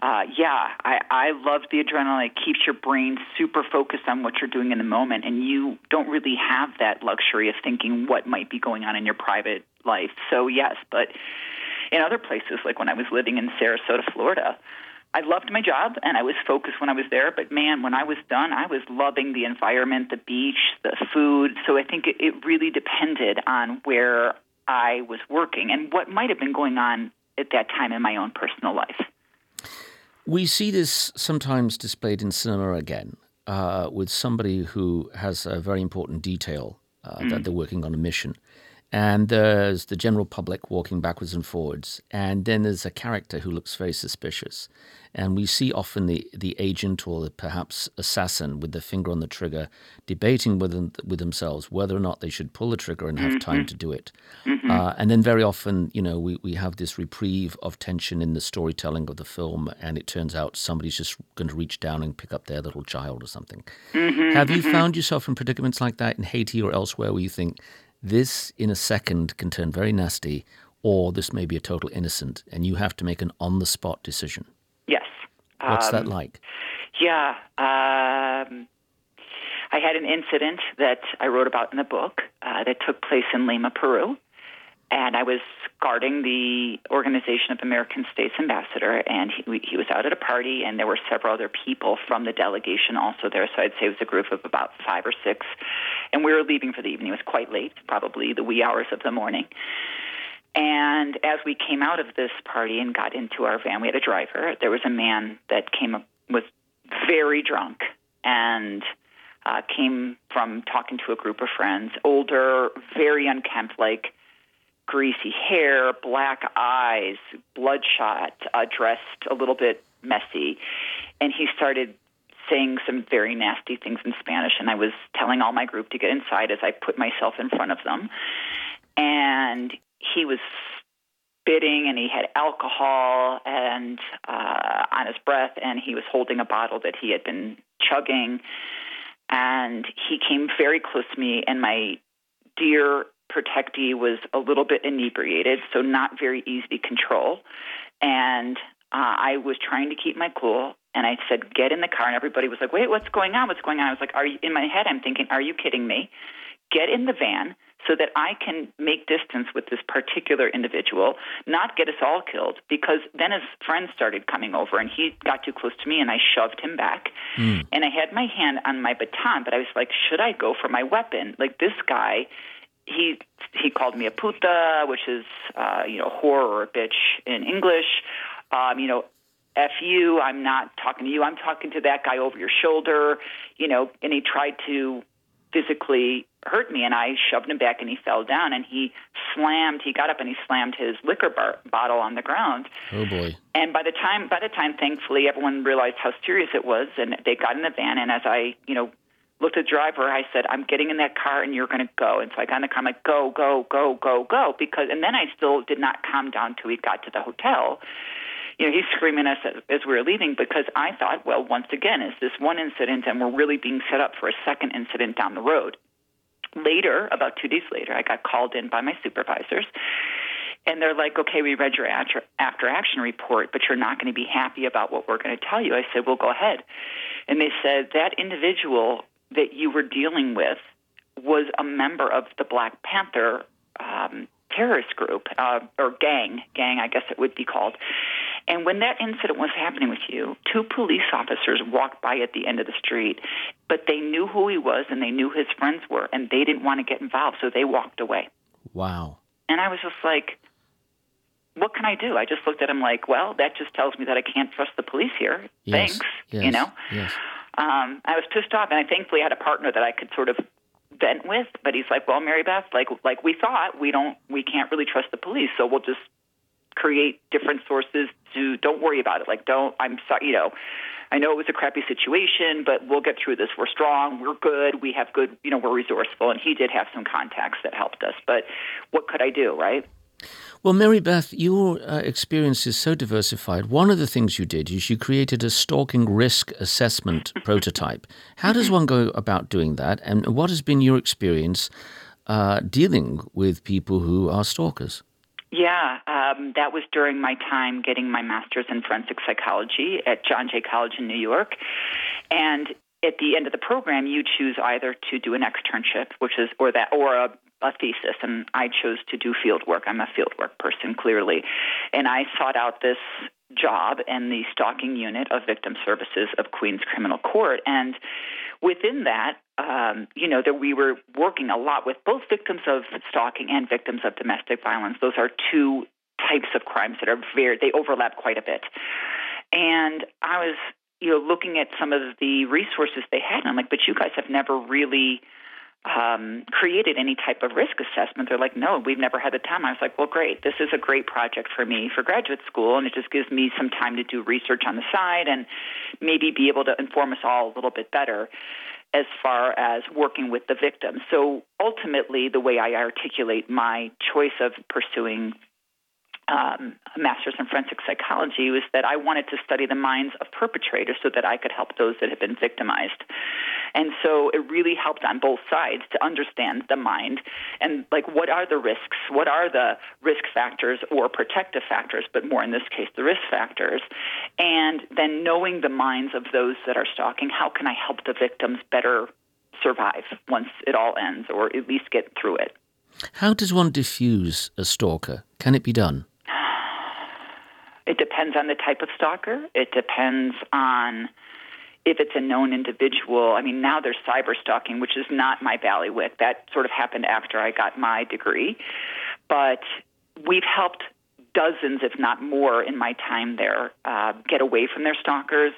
Uh, yeah, I, I love the adrenaline. It keeps your brain super focused on what you're doing in the moment, and you don't really have that luxury of thinking what might be going on in your private life. So, yes, but in other places, like when I was living in Sarasota, Florida, I loved my job and I was focused when I was there. But man, when I was done, I was loving the environment, the beach, the food. So I think it, it really depended on where I was working and what might have been going on at that time in my own personal life. We see this sometimes displayed in cinema again uh, with somebody who has a very important detail uh, that they're working on a mission. And there's the general public walking backwards and forwards. And then there's a character who looks very suspicious. And we see often the, the agent or the perhaps assassin with the finger on the trigger debating with, with themselves whether or not they should pull the trigger and have time mm-hmm. to do it. Mm-hmm. Uh, and then very often, you know, we, we have this reprieve of tension in the storytelling of the film, and it turns out somebody's just going to reach down and pick up their little child or something. Mm-hmm. Have you found yourself in predicaments like that in Haiti or elsewhere where you think this in a second can turn very nasty, or this may be a total innocent, and you have to make an on the spot decision? Yes. What's that Um, like? Yeah. Um, I had an incident that I wrote about in the book uh, that took place in Lima, Peru. And I was guarding the Organization of American States Ambassador, and he, he was out at a party, and there were several other people from the delegation also there. So I'd say it was a group of about five or six. And we were leaving for the evening. It was quite late, probably the wee hours of the morning. And as we came out of this party and got into our van, we had a driver. There was a man that came up, was very drunk and uh, came from talking to a group of friends, older, very unkempt, like greasy hair, black eyes, bloodshot, uh, dressed a little bit messy. And he started saying some very nasty things in Spanish. And I was telling all my group to get inside as I put myself in front of them. And he was spitting and he had alcohol and uh, on his breath and he was holding a bottle that he had been chugging and he came very close to me and my dear protectee was a little bit inebriated so not very easy to control and uh, I was trying to keep my cool and I said get in the car and everybody was like wait what's going on what's going on I was like are you in my head I'm thinking are you kidding me get in the van so that I can make distance with this particular individual, not get us all killed, because then his friends started coming over and he got too close to me and I shoved him back. And I had my hand on my baton, but I was like, should I go for my weapon? Like this guy he he called me a puta, which is uh, you know whore or a bitch in English. Um, you know, f you. I'm not talking to you. I'm talking to that guy over your shoulder. You know, and he tried to physically hurt me, and I shoved him back, and he fell down, and he slammed. He got up and he slammed his liquor bar- bottle on the ground. Oh boy. And by the time, by the time, thankfully, everyone realized how serious it was, and they got in the van. And as I, you know, looked at the driver, I said, "I'm getting in that car, and you're going to go." And so I got in the car. I'm like, "Go, go, go, go, go!" Because, and then I still did not calm down till we got to the hotel. You know, he's screaming at us as, we were leaving because I thought, well, once again, is this one incident, and we're really being set up for a second incident down the road. Later, about two days later, I got called in by my supervisors. And they're like, okay, we read your after, after action report, but you're not going to be happy about what we're going to tell you. I said, well, go ahead. And they said, that individual that you were dealing with was a member of the Black Panther um, terrorist group, uh, or gang, gang, I guess it would be called. And when that incident was happening with you, two police officers walked by at the end of the street, but they knew who he was and they knew his friends were, and they didn't want to get involved, so they walked away. Wow. And I was just like, what can I do? I just looked at him like, well, that just tells me that I can't trust the police here. Yes. Thanks. Yes. You know? Yes. um, I was pissed off, and I thankfully had a partner that I could sort of vent with. But he's like, "Well, Mary Beth, like like we thought, we don't, we can't really trust the police, so we'll just create different sources to. Don't worry about it. Like, don't. I'm sorry, you know." I know it was a crappy situation, but we'll get through this. We're strong. We're good. We have good, you know, we're resourceful. And he did have some contacts that helped us. But what could I do, right? Well, Mary Beth, your uh, experience is so diversified. One of the things you did is you created a stalking risk assessment prototype. How does one go about doing that? And what has been your experience uh, dealing with people who are stalkers? Yeah, um, that was during my time getting my master's in forensic psychology at John Jay College in New York. And at the end of the program, you choose either to do an externship, which is or that or a, a thesis, and I chose to do field work. I'm a field work person, clearly, and I sought out this job and the stalking unit of victim services of Queens Criminal Court, and within that, um, you know, that we were working a lot with both victims of stalking and victims of domestic violence. Those are two types of crimes that are very they overlap quite a bit. And I was, you know, looking at some of the resources they had, and I'm like, but you guys have never really um, created any type of risk assessment. They're like, no, we've never had the time. I was like, well, great. This is a great project for me for graduate school, and it just gives me some time to do research on the side and maybe be able to inform us all a little bit better as far as working with the victim. So ultimately, the way I articulate my choice of pursuing um, a master's in forensic psychology was that I wanted to study the minds of perpetrators so that I could help those that have been victimized. And so it really helped on both sides to understand the mind and like what are the risks, what are the risk factors or protective factors, but more in this case the risk factors, and then knowing the minds of those that are stalking, how can I help the victims better survive once it all ends or at least get through it? How does one diffuse a stalker? Can it be done? It depends on the type of stalker. It depends on if it's a known individual. I mean, now there's cyber stalking, which is not my bailiwick. That sort of happened after I got my degree. But we've helped dozens, if not more, in my time there uh, get away from their stalkers.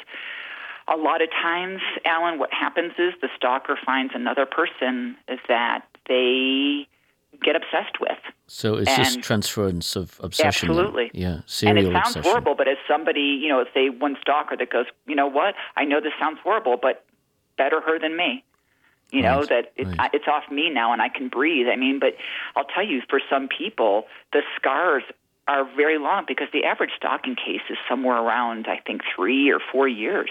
A lot of times, Alan, what happens is the stalker finds another person that they get obsessed with. So it's just transference of obsession. Absolutely. Yeah, and it sounds obsession. horrible, but as somebody, you know, say one stalker that goes, you know what? I know this sounds horrible, but better her than me. You know that it, right. it's off me now, and I can breathe. I mean, but I'll tell you, for some people, the scars are very long because the average stalking case is somewhere around, I think, three or four years.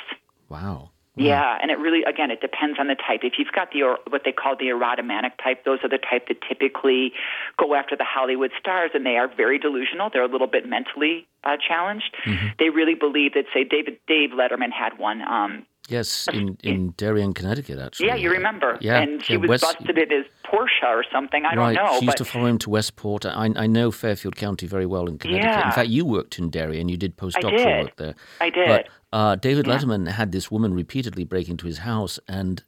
Wow. Yeah, and it really, again, it depends on the type. If you've got the or- what they call the erotomanic type, those are the type that typically go after the Hollywood stars, and they are very delusional. They're a little bit mentally uh, challenged. Mm-hmm. They really believe that, say, David Dave Letterman had one. Um, Yes, in, in Darien, Connecticut, actually. yeah, you remember. Yeah, and she yeah, was West- busted in his Porsche or something. I right. don't know, she used but to follow him to Westport. I, I know Fairfield County very well in Connecticut. In fact, you worked in Darien. And you did postdoctoral work there. I did. But uh, David Yeah. Letterman had this woman repeatedly break into his house, and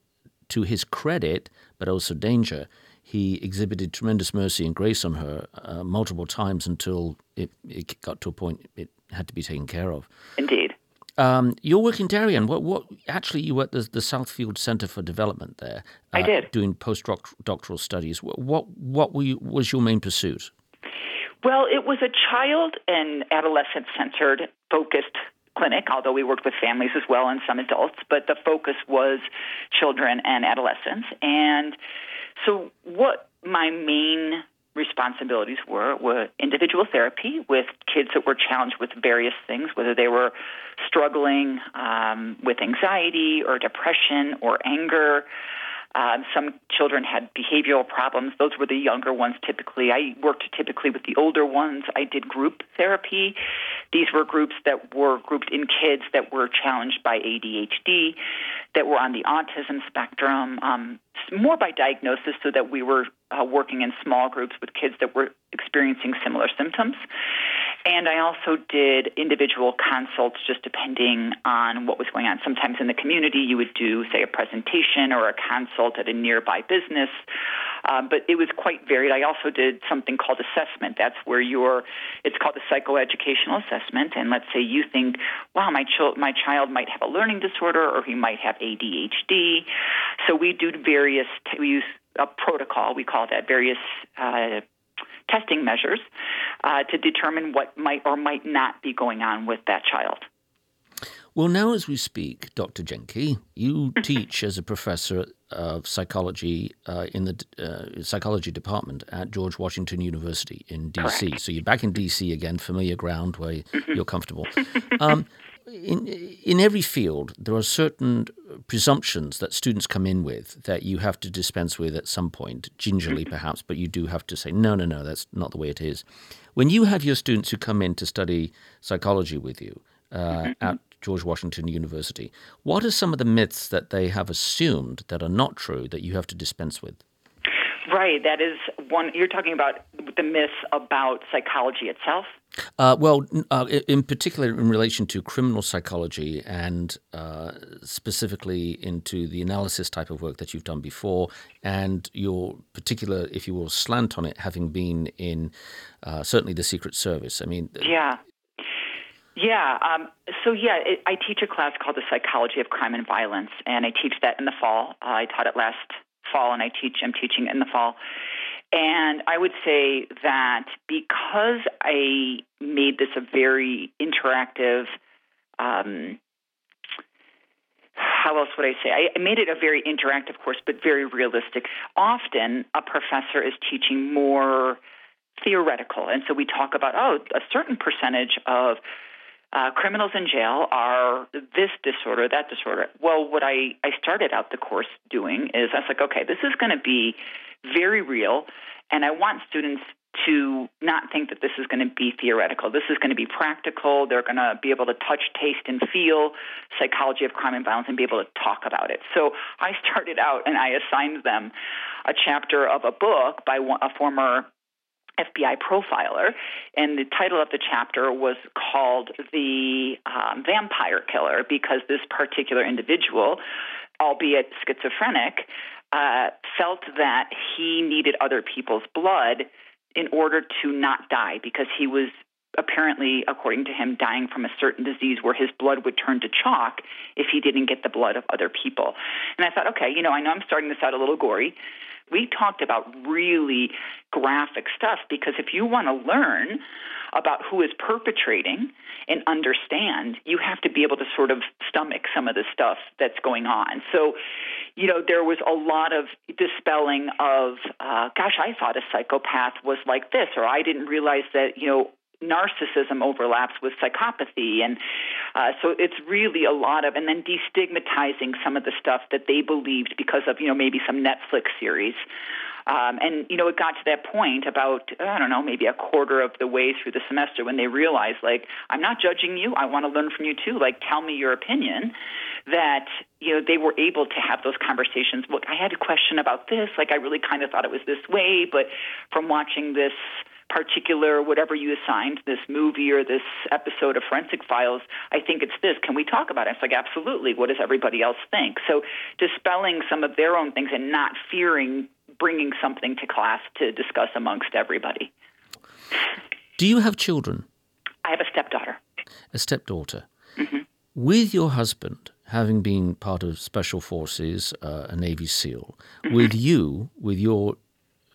to his credit, but also danger, he exhibited tremendous mercy and grace on her uh, multiple times until it, it got to a point it had to be taken care of. Indeed. Um, you're working Darien. What? What? Actually, you were at the, the Southfield Center for Development there. I uh, did. doing postdoctoral studies. What? What, what were you, was your main pursuit? Well, it was a child and adolescent centered, focused clinic, although we worked with families as well and some adults, but the focus was children and adolescents. And so, what my main responsibilities were were individual therapy with kids that were challenged with various things, whether they were struggling um, with anxiety or depression or anger. Um, some children had behavioral problems. Those were the younger ones typically. I worked typically with the older ones. I did group therapy. These were groups that were grouped in kids that were challenged by ADHD, that were on the autism spectrum, um, more by diagnosis, so that we were uh, working in small groups with kids that were experiencing similar symptoms. And I also did individual consults just depending on what was going on. Sometimes in the community, you would do, say, a presentation or a consult at a nearby business. Um, but it was quite varied. I also did something called assessment. That's where you're, it's called a psychoeducational assessment. And let's say you think, wow, my, ch- my child might have a learning disorder or he might have ADHD. So we do various, we use a protocol, we call that various uh, testing measures uh, to determine what might or might not be going on with that child. Well, now as we speak, Dr. Janke, you teach as a professor of psychology uh, in the uh, psychology department at George Washington University in DC. So you're back in DC again, familiar ground where you're comfortable. Um, in in every field, there are certain presumptions that students come in with that you have to dispense with at some point, gingerly perhaps, but you do have to say, no, no, no, that's not the way it is. When you have your students who come in to study psychology with you uh, at George Washington University, what are some of the myths that they have assumed that are not true that you have to dispense with? Right. That is one. You're talking about the myths about psychology itself. Uh, well, uh, in particular, in relation to criminal psychology and uh, specifically into the analysis type of work that you've done before, and your particular, if you will, slant on it, having been in uh, certainly the Secret Service. I mean, Yeah. Yeah. Um, so, yeah, it, I teach a class called the Psychology of Crime and Violence, and I teach that in the fall. Uh, I taught it last fall, and I teach. I'm teaching in the fall. And I would say that because I made this a very interactive, um, how else would I say? I made it a very interactive course, but very realistic. Often, a professor is teaching more theoretical, and so we talk about oh, a certain percentage of uh, criminals in jail are this disorder, that disorder. Well, what I, I started out the course doing is I was like, okay, this is going to be very real, and I want students to not think that this is going to be theoretical. This is going to be practical. They're going to be able to touch, taste, and feel psychology of crime and violence and be able to talk about it. So I started out and I assigned them a chapter of a book by a former FBI profiler, and the title of the chapter was called The um, Vampire Killer because this particular individual, albeit schizophrenic, uh, felt that he needed other people's blood in order to not die because he was apparently, according to him, dying from a certain disease where his blood would turn to chalk if he didn't get the blood of other people. And I thought, okay, you know, I know I'm starting this out a little gory. We talked about really graphic stuff because if you want to learn about who is perpetrating and understand, you have to be able to sort of stomach some of the stuff that's going on. So, you know, there was a lot of dispelling of, uh, gosh, I thought a psychopath was like this, or I didn't realize that, you know, narcissism overlaps with psychopathy. And uh, so it's really a lot of and then destigmatizing some of the stuff that they believed because of you know maybe some netflix series. Um, and you know it got to that point about i don't know maybe a quarter of the way through the semester when they realized like i'm not judging you. I want to learn from you too. Like tell me your opinion that you know they were able to have those conversations. Look i had a question about this. Like i really kind of thought it was this way but from watching this particular whatever you assigned this movie or this episode of forensic files i think it's this can we talk about it it's like absolutely what does everybody else think so dispelling some of their own things and not fearing bringing something to class to discuss amongst everybody. Do you have children? I have a stepdaughter. a stepdaughter. With your husband having been part of Special Forces, uh, a Navy SEAL, with you, with your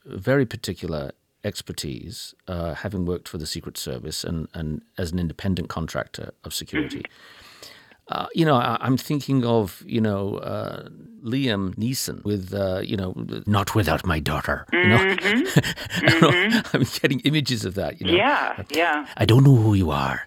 very particular expertise, uh, having worked for the Secret Service and, and as an independent contractor of security, uh, you know, I, I'm thinking of, you know, uh, Liam Neeson with, uh, you know, not without my daughter. You know? I'm getting images of that, you know. Yeah, yeah. I don't know who you are,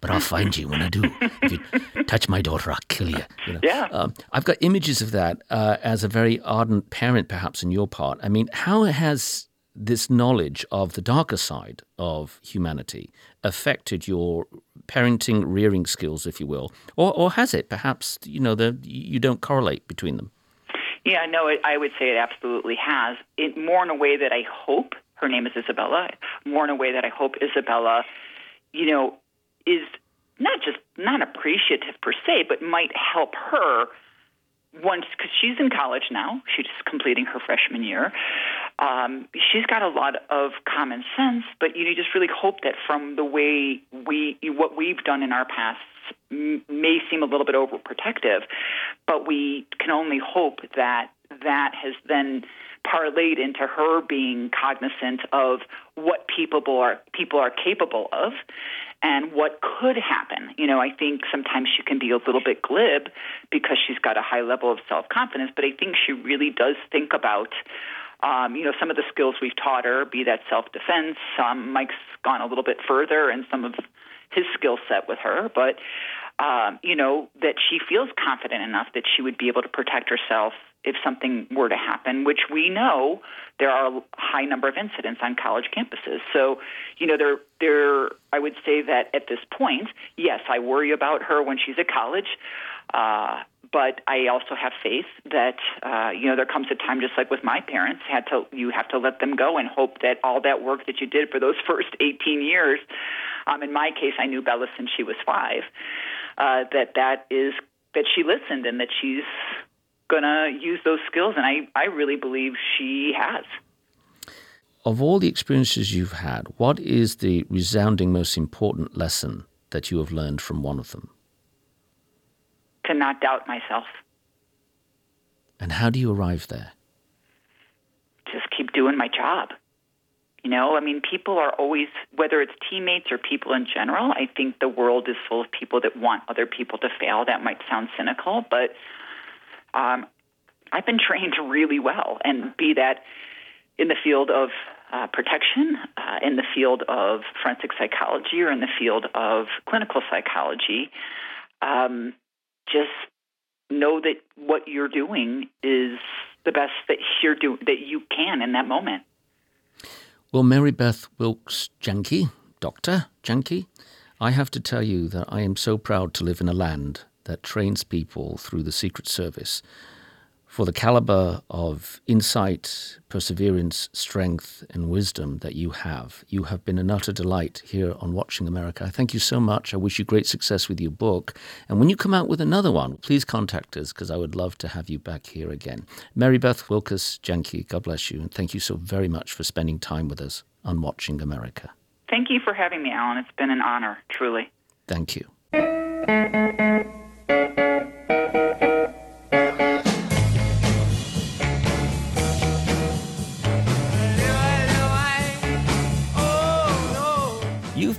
but I'll find you when I do. If you touch my daughter, I'll kill you. you know? Yeah. Um, I've got images of that uh, as a very ardent parent, perhaps, on your part. I mean, how has this knowledge of the darker side of humanity affected your parenting, rearing skills, if you will? Or, or has it? Perhaps, you know, the, you don't correlate between them. Yeah, no, it, I would say it absolutely has. It more in a way that I hope. Her name is Isabella. More in a way that I hope Isabella, you know, is not just not appreciative per se, but might help her once because she's in college now. She's completing her freshman year. Um, she's got a lot of common sense, but you just really hope that from the way we what we've done in our past may seem a little bit overprotective, but we can only hope that that has then parlayed into her being cognizant of what people are people are capable of and what could happen. You know, I think sometimes she can be a little bit glib because she's got a high level of self confidence, but I think she really does think about. Um, you know, some of the skills we've taught her, be that self defense. Um, Mike's gone a little bit further in some of his skill set with her, but um, you know that she feels confident enough that she would be able to protect herself if something were to happen. Which we know there are a high number of incidents on college campuses. So, you know, there, there. I would say that at this point, yes, I worry about her when she's at college. Uh, but I also have faith that uh, you know there comes a time, just like with my parents, had to you have to let them go and hope that all that work that you did for those first 18 years. Um, in my case, I knew Bella since she was five. Uh, that that is that she listened and that she's gonna use those skills, and I I really believe she has. Of all the experiences you've had, what is the resounding most important lesson that you have learned from one of them? To not doubt myself, And how do you arrive there? just keep doing my job. You know, I mean, people are always, whether it's teammates or people in general, I think the world is full of people that want other people to fail. That might sound cynical, but um, I've been trained really well, and be that in the field of uh, protection, uh, in the field of forensic psychology, or in the field of clinical psychology, um, just know that what you're doing is the best that you're do that you can in that moment. Well, Mary Beth Wilkas Janke, Dr. Janke, I have to tell you that I am so proud to live in a land that trains people through the Secret Service for the caliber of insight, perseverance, strength, and wisdom that you have. You have been an utter delight here on Watching America. I thank you so much. I wish you great success with your book. And when you come out with another one, please contact us because I would love to have you back here again. Mary Beth Wilkas Janke, God bless you. And thank you so very much for spending time with us on Watching America. Thank you for having me, Alan. It's been an honor, truly. Thank you.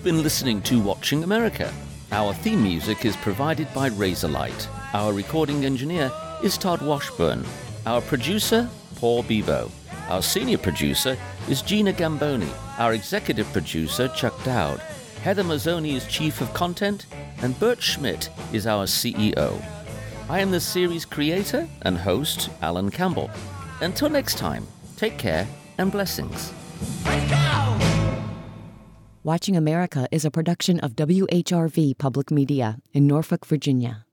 You've been listening to Watching America. Our theme music is provided by Razorlight. Our recording engineer is Todd Washburn. Our producer, Paul Bebo. Our senior producer is Gina Gamboni. Our executive producer, Chuck Dowd. Heather Mazzoni is chief of content, and Bert Schmidt is our CEO. I am the series creator and host, Alan Campbell. Until next time, take care and blessings. Watching America is a production of WHRV Public Media in Norfolk, Virginia.